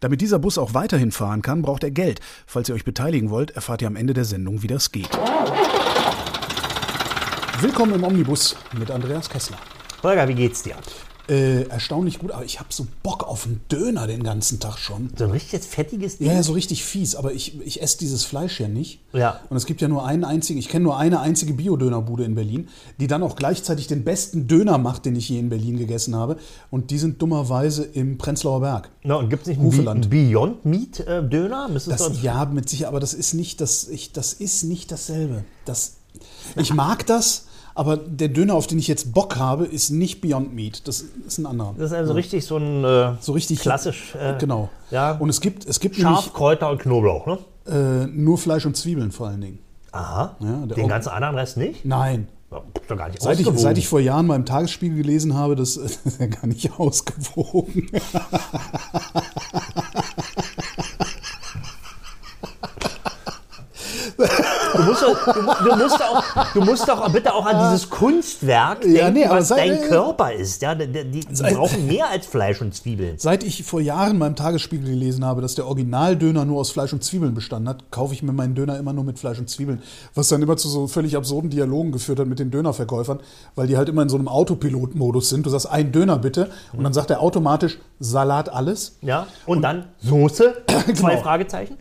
Damit dieser Bus auch weiterhin fahren kann, braucht er Geld. Falls ihr euch beteiligen wollt, erfahrt ihr am Ende der Sendung, wie das geht. Willkommen im Omnibus mit Andreas Kessler. Holger, wie geht's dir? Äh, erstaunlich gut, aber ich habe so Bock auf einen Döner den ganzen Tag schon. So ein richtiges fettiges Ding? Ja, ja, so richtig fies, aber ich, ich esse dieses Fleisch ja nicht. Ja. Und es gibt ja nur einen einzigen, ich kenne nur eine einzige Biodönerbude in Berlin, die dann auch gleichzeitig den besten Döner macht, den ich je in Berlin gegessen habe. Und die sind dummerweise im Prenzlauer Berg. Na, und gibt es nicht einen Hufeland. Be- Beyond Meat äh, ja, mit sicher, aber das ist nicht das, ich, das ist nicht dasselbe. Das, ich mag das, aber der Döner, auf den ich jetzt Bock habe, ist nicht Beyond Meat. Das ist ein anderer. Das ist also richtig so ein äh, so richtig klassisch äh, Genau. Ja. Und es gibt, es gibt Schaf, Kräuter und Knoblauch, ne? äh, nur Fleisch und Zwiebeln vor allen Dingen. Aha. Ja, Den Or- ganzen anderen Rest nicht? Nein. Ja, Seit ich, seit ich vor Jahren mal im Tagesspiegel gelesen habe, das, das ist ja gar nicht ausgewogen. Du, musst doch, du, mu- du, musst auch, du musst doch bitte auch an dieses Kunstwerk denken, Ja, nee, was dein Körper ist. Ja, die, die, die Sei- brauchen mehr als Fleisch und Zwiebeln. Seit ich vor Jahren im Tagesspiegel gelesen habe, dass der Originaldöner nur aus Fleisch und Zwiebeln bestanden hat, kaufe ich mir meinen Döner immer nur mit Fleisch und Zwiebeln. Was dann immer zu so völlig absurden Dialogen geführt hat mit den Dönerverkäufern, weil die halt immer in so einem Autopilot-Modus sind. Du sagst, ein Döner bitte. Und dann sagt er automatisch, Salat alles. Ja? Und, dann Soße? Zwei Genau. Fragezeichen.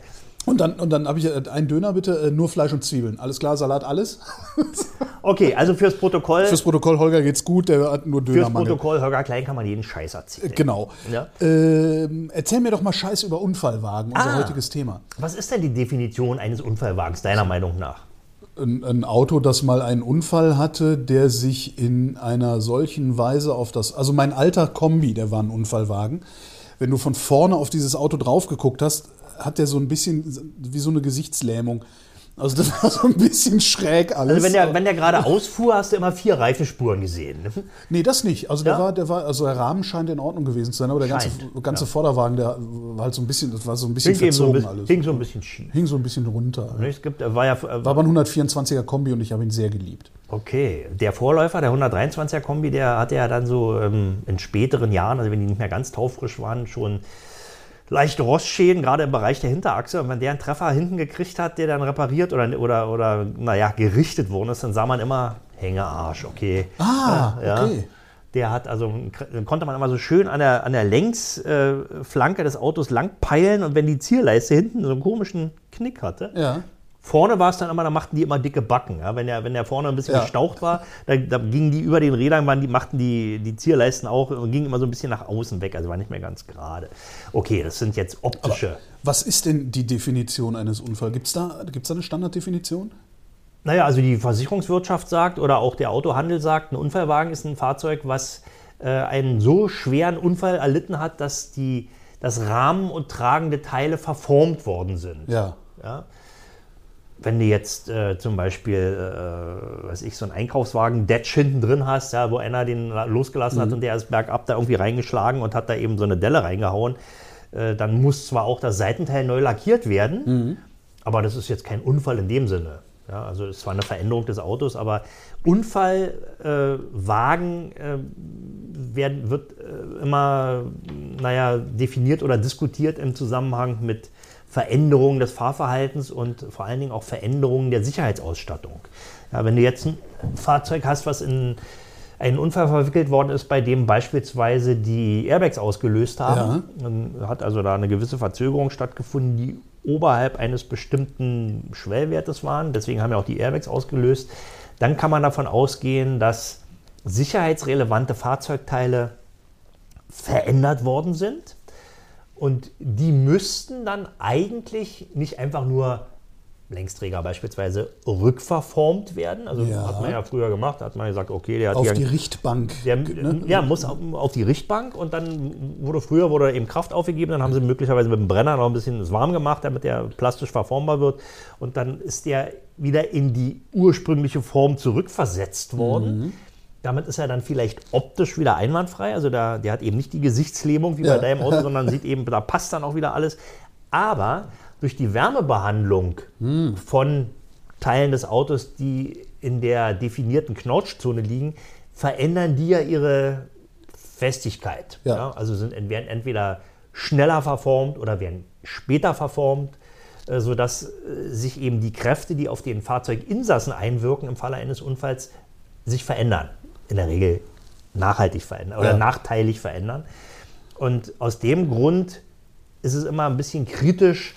Und dann, und dann habe ich äh, einen Döner bitte, äh, nur Fleisch und Zwiebeln. Alles klar, Salat alles. Okay, also fürs Protokoll. Fürs Protokoll, Holger geht's gut, der hat nur Fürs Dönermangel. Protokoll, Holger Klein kann man jeden Scheiß erzählen. Genau. Ja. Ähm, erzähl mir doch mal Scheiß über Unfallwagen, unser Ah. heutiges Thema. Was ist denn die Definition eines Unfallwagens, deiner Meinung nach? Ein, ein Auto, das mal einen Unfall hatte, der sich in einer solchen Weise auf das. Also mein alter Kombi, der war ein Unfallwagen. Wenn du von vorne auf dieses Auto drauf geguckt hast, hat der so ein bisschen wie so eine Gesichtslähmung. Also das war so ein bisschen schräg alles. Also wenn der, wenn der gerade ausfuhr, hast du immer vier Reifenspuren gesehen. Nee, das nicht. Also der Ja? war, der war, also der Rahmen scheint in Ordnung gewesen zu sein, aber der ganze, Scheint, ganze ja. Vorderwagen, der war halt so ein bisschen, das war so ein bisschen Hing, eben so ein verzogen bisschen, alles. hing so ein bisschen schief. Hing so ein bisschen runter. Es gibt, war ja, War aber ein 124er Kombi und ich habe ihn sehr geliebt. okay, der Vorläufer, der 123er Kombi, der hatte ja dann so ähm, in späteren Jahren, also wenn die nicht mehr ganz taufrisch waren, schon leichte Rostschäden, gerade im Bereich der Hinterachse. Und wenn der einen Treffer hinten gekriegt hat, der dann repariert oder, oder, oder naja, gerichtet worden ist, dann sah man immer Hängearsch, okay. Ah, Ja. okay. Der hat also, dann konnte man immer so schön an der, an der Längsflanke des Autos lang peilen und wenn die Zierleiste hinten so einen komischen Knick hatte, Ja. Vorne war es dann immer, da machten die immer dicke Backen. Ja? Wenn, der, wenn der vorne ein bisschen Ja. gestaucht war, da, da gingen die über den Rädern, waren die, machten die, die Zierleisten auch und gingen immer so ein bisschen nach außen weg, also war nicht mehr ganz gerade. Okay, das sind jetzt optische. Was ist denn die Definition eines Unfalls? Gibt es da, gibt's da eine Standarddefinition? Naja, also die Versicherungswirtschaft sagt oder auch der Autohandel sagt, ein Unfallwagen ist ein Fahrzeug, was äh, einen so schweren Unfall erlitten hat, dass die, das Rahmen und tragende Teile verformt worden sind. Ja. Ja? Wenn du jetzt äh, zum Beispiel, äh, weiß ich, so einen Einkaufswagen Detsch hinten drin hast, ja, wo einer den la- losgelassen hat und der ist bergab da irgendwie reingeschlagen und hat da eben so eine Delle reingehauen, äh, dann muss zwar auch das Seitenteil neu lackiert werden, aber das ist jetzt kein Unfall in dem Sinne. Ja, also es war eine Veränderung des Autos, aber Unfallwagen äh, äh, wird äh, immer naja, definiert oder diskutiert im Zusammenhang mit Veränderungen des Fahrverhaltens und vor allen Dingen auch Veränderungen der Sicherheitsausstattung. Ja, wenn du jetzt ein Fahrzeug hast, was in ein Unfall verwickelt worden ist, bei dem beispielsweise die Airbags ausgelöst haben. Dann hat also da eine gewisse Verzögerung stattgefunden, die oberhalb eines bestimmten Schwellwertes waren. Deswegen haben ja auch die Airbags ausgelöst. Dann kann man davon ausgehen, dass sicherheitsrelevante Fahrzeugteile verändert worden sind. Und die müssten dann eigentlich nicht einfach nur Längsträger beispielsweise rückverformt werden. Also Ja. hat man ja früher gemacht, hat man gesagt, okay, der hat Auf die Richtbank. der, ne? Ja, muss auf, auf die Richtbank und dann wurde früher wurde eben Kraft aufgegeben, dann haben sie möglicherweise mit dem Brenner noch ein bisschen es warm gemacht, damit der plastisch verformbar wird und dann ist der wieder in die ursprüngliche Form zurückversetzt worden. Damit ist er dann vielleicht optisch wieder einwandfrei, also der, der hat eben nicht die Gesichtslähmung wie Ja. bei deinem Auto, sondern sieht eben, da passt dann auch wieder alles. Aber durch die Wärmebehandlung von Teilen des Autos, die in der definierten Knautschzone liegen, verändern die ja ihre Festigkeit. Ja. also sind, werden entweder schneller verformt oder werden später verformt, äh, sodass äh, sich eben die Kräfte, die auf den Fahrzeuginsassen einwirken im Falle eines Unfalls, sich verändern. In der Regel nachhaltig verändern oder Ja. nachteilig verändern. Und aus dem Grund ist es immer ein bisschen kritisch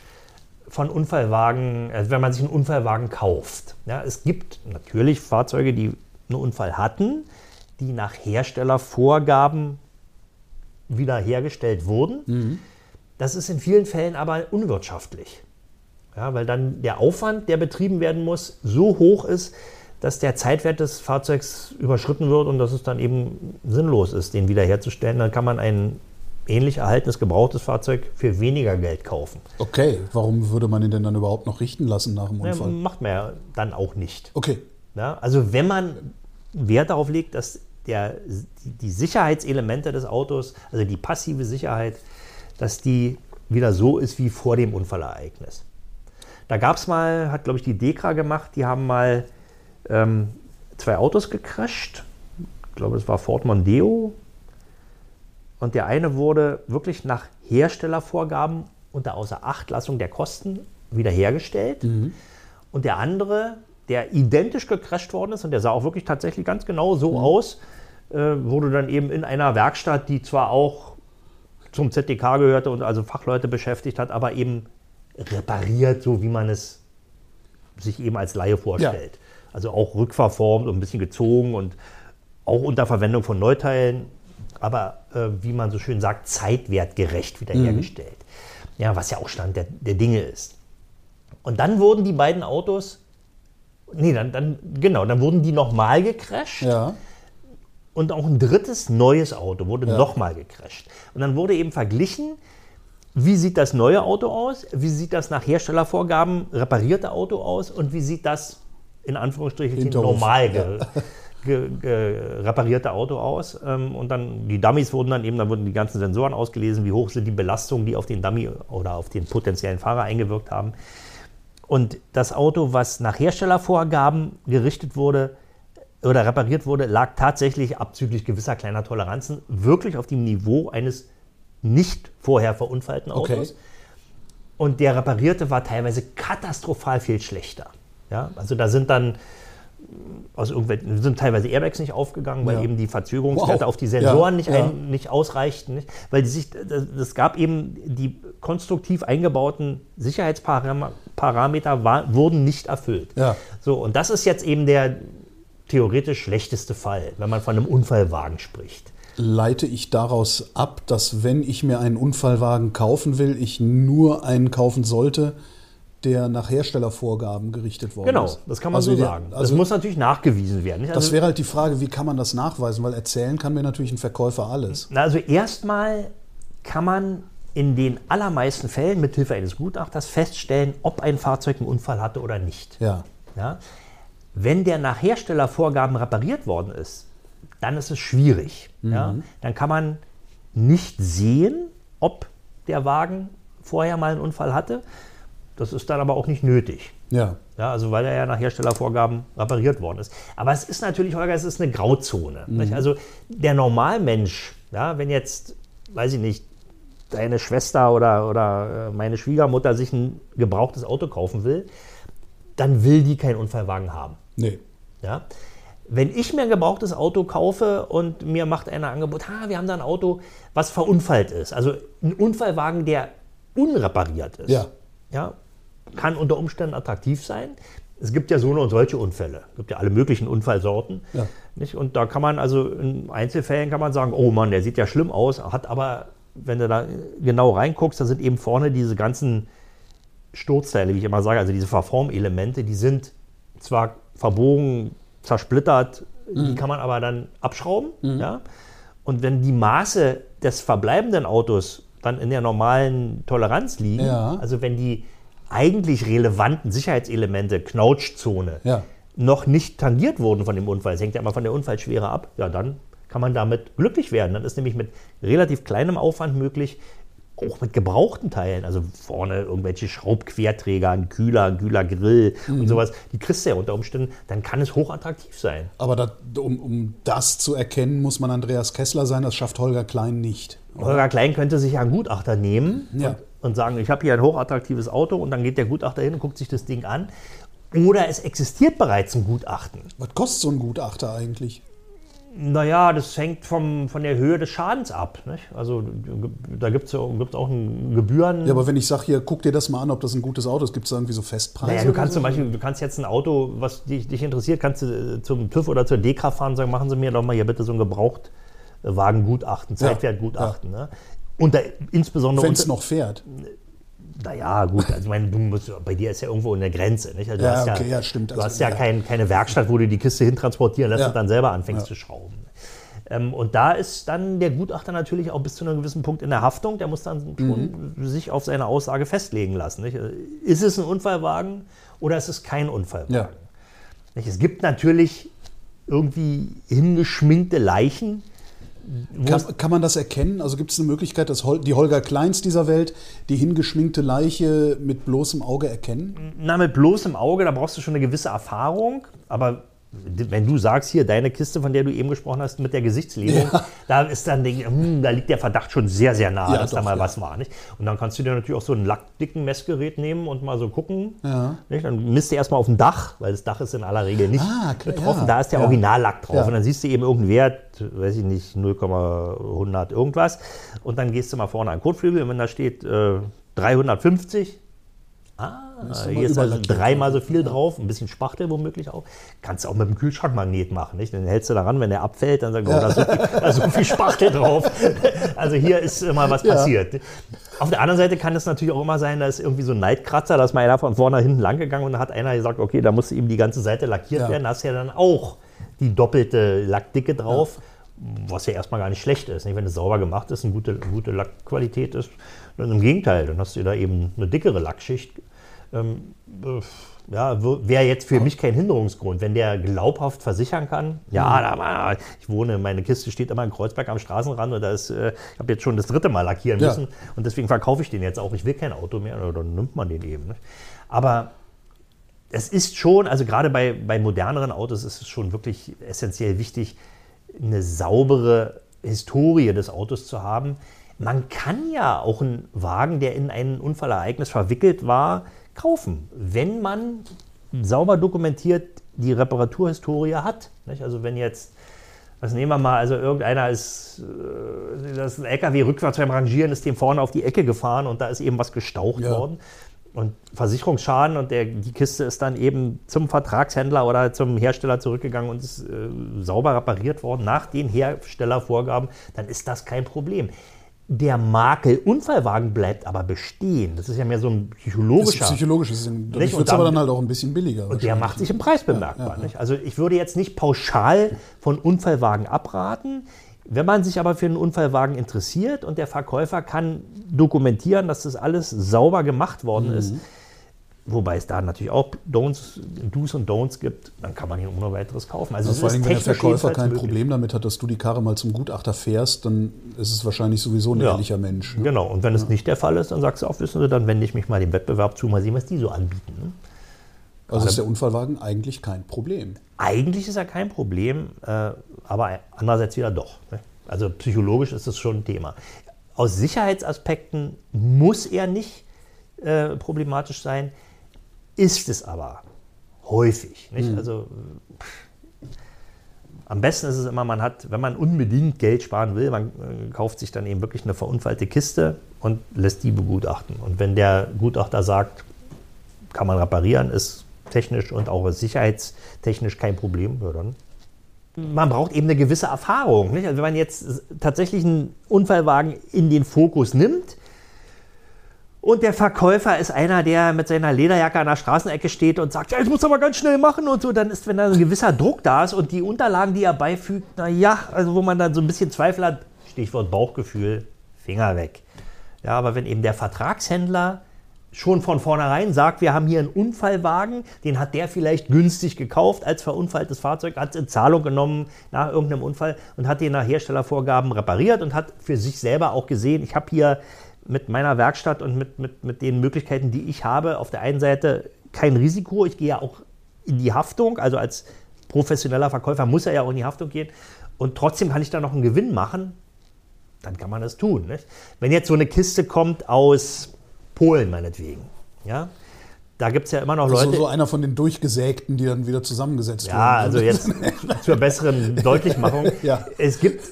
von Unfallwagen, also wenn man sich einen Unfallwagen kauft. Ja, es gibt natürlich Fahrzeuge, die einen Unfall hatten, die nach Herstellervorgaben wiederhergestellt wurden. Das ist in vielen Fällen aber unwirtschaftlich. Ja, weil dann der Aufwand, der betrieben werden muss, so hoch ist, dass der Zeitwert des Fahrzeugs überschritten wird und dass es dann eben sinnlos ist, den wiederherzustellen. Dann kann man ein ähnlich erhaltenes gebrauchtes Fahrzeug für weniger Geld kaufen. Okay, warum würde man ihn denn dann überhaupt noch richten lassen nach dem Ja, Unfall? macht man ja dann auch nicht. Okay, Ja, also wenn man Wert darauf legt, dass der, die, die Sicherheitselemente des Autos, also die passive Sicherheit, dass die wieder so ist wie vor dem Unfallereignis. Da gab es mal, hat glaube ich die Dekra gemacht, die haben mal ähm, zwei Autos gecrasht. Ich glaube, es war Ford Mondeo. Und der eine wurde wirklich nach Herstellervorgaben unter Außerachtlassung der Kosten wiederhergestellt. Und der andere, der identisch gecrasht worden ist und der sah auch wirklich tatsächlich ganz genau so aus, äh, wurde dann eben in einer Werkstatt, die zwar auch zum ZDK gehörte und also Fachleute beschäftigt hat, aber eben repariert, so wie man es sich eben als Laie vorstellt. Also auch rückverformt und ein bisschen gezogen und auch unter Verwendung von Neuteilen, aber äh, wie man so schön sagt, zeitwertgerecht wiederhergestellt. Ja, was ja auch Stand der, der Dinge ist. Und dann wurden die beiden Autos, nee, dann, dann genau, dann wurden die nochmal gecrasht ja. und auch ein drittes neues Auto wurde Ja. nochmal gecrasht. Und dann wurde eben verglichen, wie sieht das neue Auto aus, wie sieht das nach Herstellervorgaben reparierte Auto aus und wie sieht das in Anführungsstrichen normal ge, ge, ge, reparierte Auto aus. Ähm, Und dann die Dummies wurden dann eben, dann wurden die ganzen Sensoren ausgelesen, wie hoch sind die Belastungen, die auf den Dummy oder auf den potenziellen Fahrer eingewirkt haben. Und das Auto, was nach Herstellervorgaben gerichtet wurde oder repariert wurde, lag tatsächlich abzüglich gewisser kleiner Toleranzen wirklich auf dem Niveau eines nicht vorher verunfallten Okay. Autos. Und der reparierte war teilweise katastrophal viel schlechter. Ja, also da sind dann aus irgendwelchen, sind teilweise Airbags nicht aufgegangen, weil Ja. eben die Verzögerungswerte Wow. auf die Sensoren Ja, nicht, ja. Ein, nicht ausreichten. Nicht? Weil die sich, es gab eben die konstruktiv eingebauten Sicherheitsparameter war, wurden nicht erfüllt. So, und das ist jetzt eben der theoretisch schlechteste Fall, wenn man von einem Unfallwagen spricht. Leite ich daraus ab, dass wenn ich mir einen Unfallwagen kaufen will, ich nur einen kaufen sollte, der nach Herstellervorgaben gerichtet worden Genau, ist? das kann man Also so der- sagen. Also das muss natürlich nachgewiesen werden. nicht? das Also- wäre halt die Frage, wie kann man das nachweisen? Weil erzählen kann mir natürlich ein Verkäufer alles. Na, Also erstmal kann man in den allermeisten Fällen mithilfe eines Gutachters feststellen, ob ein Fahrzeug einen Unfall hatte oder nicht. Ja. Ja? Wenn der nach Herstellervorgaben repariert worden ist, dann ist es schwierig. Ja? Dann kann man nicht sehen, ob der Wagen vorher mal einen Unfall hatte. Das ist dann aber auch nicht nötig. Ja. Ja, also weil er ja nach Herstellervorgaben repariert worden ist. Aber es ist natürlich, Holger, es ist eine Grauzone. Nicht? Also der Normalmensch, ja, wenn jetzt, weiß ich nicht, deine Schwester oder, oder äh, meine Schwiegermutter sich ein gebrauchtes Auto kaufen will, dann will die keinen Unfallwagen haben. Nee. Ja? Wenn ich mir ein gebrauchtes Auto kaufe und mir macht einer Angebot, ha, wir haben da ein Auto, was verunfallt ist. Also ein Unfallwagen, der unrepariert ist. Ja. Ja, kann unter Umständen attraktiv sein. Es gibt ja so und solche Unfälle. Es gibt ja alle möglichen Unfallsorten. Ja. Nicht? Und da kann man also in Einzelfällen kann man sagen, oh Mann, der sieht ja schlimm aus, hat aber, wenn du da genau reinguckst, da sind eben vorne diese ganzen Sturzteile, wie ich immer sage, also diese Verformelemente, die sind zwar verbogen, zersplittert, die kann man aber dann abschrauben. Ja? Und wenn die Maße des verbleibenden Autos dann in der normalen Toleranz liegen, Ja. also wenn die eigentlich relevanten Sicherheitselemente, Knautschzone, Ja. noch nicht tangiert wurden von dem Unfall, es hängt ja immer von der Unfallschwere ab, ja, dann kann man damit glücklich werden. Dann ist nämlich mit relativ kleinem Aufwand möglich, auch mit gebrauchten Teilen, also vorne irgendwelche Schraubquerträger, ein Kühler, ein Kühlergrill Mhm. und sowas, die kriegst du ja unter Umständen, dann kann es hochattraktiv sein. Aber da, um, um das zu erkennen, muss man Andreas Kessler sein. Das schafft Holger Klein nicht. Holger Klein könnte sich ja einen Gutachter nehmen Ja. Und, sagen, ich habe hier ein hochattraktives Auto und dann geht der Gutachter hin und guckt sich das Ding an. Oder es existiert bereits ein Gutachten. Was kostet so ein Gutachter eigentlich? Naja, das hängt vom, von der Höhe des Schadens ab. Nicht? Also da gibt es gibt's auch ein Gebühren. Ja, aber wenn ich sage, hier, guck dir das mal an, ob das ein gutes Auto ist, gibt es da irgendwie so Festpreise? naja, du kannst oder zum so? Beispiel, du kannst jetzt ein Auto, was dich, dich interessiert, kannst du äh, zum TÜV oder zur DEKRA fahren und sagen, machen Sie mir doch mal hier bitte so ein Gebrauchtwagengutachten, Zeitwertgutachten. Ne? Und da, insbesondere Wenn es noch fährt. Naja, gut, also ich meine, du musst, bei dir ist ja irgendwo eine Grenze. Nicht? Also du Ja, hast ja, okay, ja, stimmt. Du Also, hast ja, ja. Kein, keine Werkstatt, wo du die Kiste hintransportieren lässt und dann selber anfängst zu schrauben. Ähm, und da ist dann der Gutachter natürlich auch bis zu einem gewissen Punkt in der Haftung. Der muss dann Mhm. sich auf seine Aussage festlegen lassen. Nicht? Also, Ist es ein Unfallwagen oder ist es kein Unfallwagen? Es gibt natürlich irgendwie hingeschminkte Leichen. Kann, kann man das erkennen? Also gibt es eine Möglichkeit, dass die Holger Kleins dieser Welt die hingeschminkte Leiche mit bloßem Auge erkennen? Na, mit bloßem Auge, da brauchst du schon eine gewisse Erfahrung. Aber wenn du sagst, hier deine Kiste, von der du eben gesprochen hast, mit der Gesichtslähmung, da ist dann, hm, da liegt der Verdacht schon sehr, sehr nahe, Ja, dass da doch, mal ja. was war. Nicht? Und dann kannst du dir natürlich auch so ein lackdicken Messgerät nehmen und mal so gucken. Ja. Dann misst du erstmal auf dem Dach, weil das Dach ist in aller Regel nicht Ah, klar, betroffen. ja. Da ist der Ja. Originallack drauf. Ja. Und dann siehst du eben irgendeinen Wert, weiß ich nicht, 0,100 irgendwas. Und dann gehst du mal vorne an den Kotflügel und wenn da steht äh, 350, ist Ah, hier ist also dreimal so viel drauf, ein bisschen Spachtel womöglich auch. Kannst du auch mit dem Kühlschrankmagnet machen. Nicht? Den hältst du daran, wenn der abfällt, dann sagst du, oh, da ist so viel, da ist so viel Spachtel drauf. Also hier ist mal was Ja. passiert. Auf der anderen Seite kann es natürlich auch immer sein, da ist irgendwie so ein Neidkratzer, da ist mal einer von vorne nach hinten lang gegangen und da hat einer gesagt, okay, da muss eben die ganze Seite lackiert Ja. werden. Da hast du ja dann auch die doppelte Lackdicke drauf. Was ja erstmal gar nicht schlecht ist. Nicht? Wenn es sauber gemacht ist, eine gute, gute Lackqualität ist, dann im Gegenteil, dann hast du da eben eine dickere Lackschicht. Ähm, äh, ja, wäre jetzt für mich kein Hinderungsgrund. Wenn der glaubhaft versichern kann, ja, da war, ich wohne, meine Kiste steht immer in Kreuzberg am Straßenrand und da ist, äh, ich habe jetzt schon das dritte Mal lackieren Ja. müssen und deswegen verkaufe ich den jetzt auch. Ich will kein Auto mehr, oder dann nimmt man den eben. Nicht? Aber es ist schon, also gerade bei, bei moderneren Autos ist es schon wirklich essentiell wichtig, eine saubere Historie des Autos zu haben. Man kann ja auch einen Wagen, der in ein Unfallereignis verwickelt war, kaufen, wenn man sauber dokumentiert die Reparaturhistorie hat. Nicht? Also wenn jetzt, was nehmen wir mal, also irgendeiner ist, äh, das ist ein LKW rückwärts beim Rangieren, ist dem vorne auf die Ecke gefahren und da ist eben was gestaucht Ja. worden. Und Versicherungsschaden und der, die Kiste ist dann eben zum Vertragshändler oder zum Hersteller zurückgegangen und ist äh, sauber repariert worden nach den Herstellervorgaben, dann ist das kein Problem. Der Makel Unfallwagen bleibt aber bestehen. Das ist ja mehr so ein Das ist psychologischer. psychologisch. Das ist, Nicht? dadurch wird es aber dann- halt auch ein bisschen billiger. Und der macht sich im Preis bemerkbar. Ja, ja. Also ich würde jetzt nicht pauschal von Unfallwagen abraten. Wenn man sich aber für einen Unfallwagen interessiert und der Verkäufer kann dokumentieren, dass das alles sauber gemacht worden ist, Mhm. Wobei es da natürlich auch Don'ts, Do's und Don'ts gibt, dann kann man ihn ohne weiteres kaufen. Also, Also vor allem, wenn der Verkäufer kein möglich. Problem damit hat, dass du die Karre mal zum Gutachter fährst, dann ist es wahrscheinlich sowieso ein Ja. ehrlicher Mensch. ne? Genau, und wenn es nicht der Fall ist, dann sagst du auch, wissen Sie, dann wende ich mich mal dem Wettbewerb zu, mal sehen, was die so anbieten. Ne? Also ist der Unfallwagen eigentlich kein Problem. Eigentlich ist er kein Problem, äh, aber andererseits wieder doch. Ne? Also psychologisch ist es schon ein Thema. Aus Sicherheitsaspekten muss er nicht äh, problematisch sein, ist es aber häufig. Nicht? Also pff, Am besten ist es immer, man hat, wenn man unbedingt Geld sparen will, man äh, kauft sich dann eben wirklich eine verunfallte Kiste und lässt die begutachten. Und wenn der Gutachter sagt, kann man reparieren, ist technisch und auch sicherheitstechnisch kein Problem, ja, dann man braucht eben eine gewisse Erfahrung. Nicht? Also wenn man jetzt tatsächlich einen Unfallwagen in den Fokus nimmt und der Verkäufer ist einer, der mit seiner Lederjacke an der Straßenecke steht und sagt, ja, ich muss aber ganz schnell machen und so, dann ist, wenn da ein gewisser Druck da ist und die Unterlagen, die er beifügt, naja, also wo man dann so ein bisschen Zweifel hat, Stichwort Bauchgefühl, Finger weg. Ja, aber wenn eben der Vertragshändler schon von vornherein sagt, wir haben hier einen Unfallwagen, den hat der vielleicht günstig gekauft als verunfalltes Fahrzeug, hat es in Zahlung genommen nach irgendeinem Unfall und hat den nach Herstellervorgaben repariert und hat für sich selber auch gesehen, ich habe hier mit meiner Werkstatt und mit, mit, mit den Möglichkeiten, die ich habe, auf der einen Seite kein Risiko, ich gehe ja auch in die Haftung, also als professioneller Verkäufer muss er ja auch in die Haftung gehen und trotzdem kann ich da noch einen Gewinn machen, dann kann man das tun. Nicht? Wenn jetzt so eine Kiste kommt aus Polen meinetwegen. Ja? Da gibt es ja immer noch Leute. Also so einer von den Durchgesägten, die dann wieder zusammengesetzt ja, werden. Ja, also jetzt zur besseren Deutlichmachung. ja. Es gibt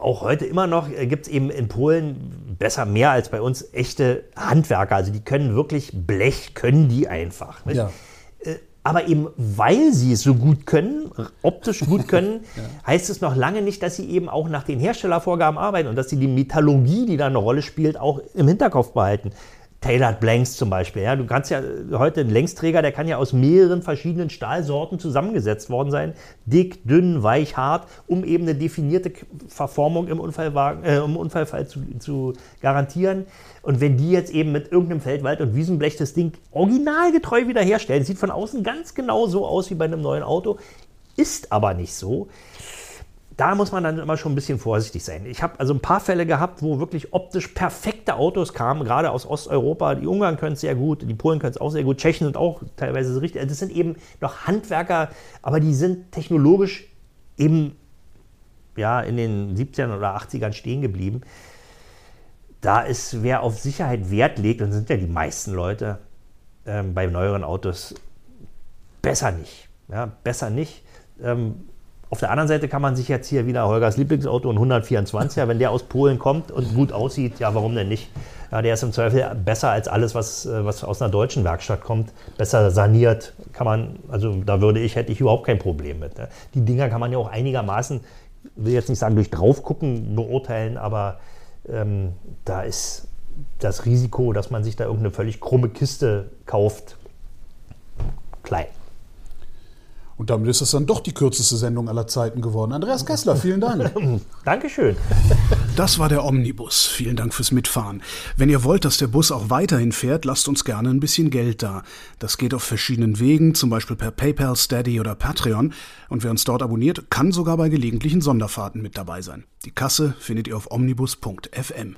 auch heute immer noch, äh, gibt es eben in Polen besser mehr als bei uns echte Handwerker. Also die können wirklich Blech, können die einfach. Ja. Äh, aber eben weil sie es so gut können, optisch gut können, ja. heißt es noch lange nicht, dass sie eben auch nach den Herstellervorgaben arbeiten und dass sie die Metallurgie, die da eine Rolle spielt, auch im Hinterkopf behalten. Tailored Blanks zum Beispiel. Ja, du kannst ja heute ein Längsträger, der kann ja aus mehreren verschiedenen Stahlsorten zusammengesetzt worden sein. Dick, dünn, weich, hart, um eben eine definierte Verformung im, Unfallwagen, äh, im Unfallfall zu, zu, garantieren. Und wenn die jetzt eben mit irgendeinem Feldwald- und Wiesenblech das Ding originalgetreu wiederherstellen, sieht von außen ganz genau so aus wie bei einem neuen Auto, ist aber nicht so da muss man dann immer schon ein bisschen vorsichtig sein. Ich habe also ein paar Fälle gehabt, wo wirklich optisch perfekte Autos kamen, gerade aus Osteuropa. Die Ungarn können es sehr gut, die Polen können es auch sehr gut, Tschechen sind auch teilweise so richtig. Das sind eben noch Handwerker, aber die sind technologisch eben ja, in den 70ern oder 80ern stehen geblieben. Da ist, wer auf Sicherheit Wert legt, und sind ja die meisten Leute ähm, bei neueren Autos, besser nicht. Ja, besser nicht. Ähm, auf der anderen Seite kann man sich jetzt hier wieder Holgers Lieblingsauto, ein 124er, wenn der aus Polen kommt und gut aussieht, ja, warum denn nicht? Ja, der ist im Zweifel besser als alles, was, äh, was aus einer deutschen Werkstatt kommt. Besser saniert kann man, also da würde ich, hätte ich überhaupt kein Problem mit. Ne? Die Dinger kann man ja auch einigermaßen, will jetzt nicht sagen durch draufgucken beurteilen, aber ähm, da ist das Risiko, dass man sich da irgendeine völlig krumme Kiste kauft, klein. Und damit ist es dann doch die kürzeste Sendung aller Zeiten geworden. Andreas Kessler, vielen Dank. Dankeschön. Das war der Omnibus. Vielen Dank fürs Mitfahren. Wenn ihr wollt, dass der Bus auch weiterhin fährt, lasst uns gerne ein bisschen Geld da. Das geht auf verschiedenen Wegen, zum Beispiel per PayPal, Steady oder Patreon. Und wer uns dort abonniert, kann sogar bei gelegentlichen Sonderfahrten mit dabei sein. Die Kasse findet ihr auf omnibus.fm.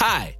Hi.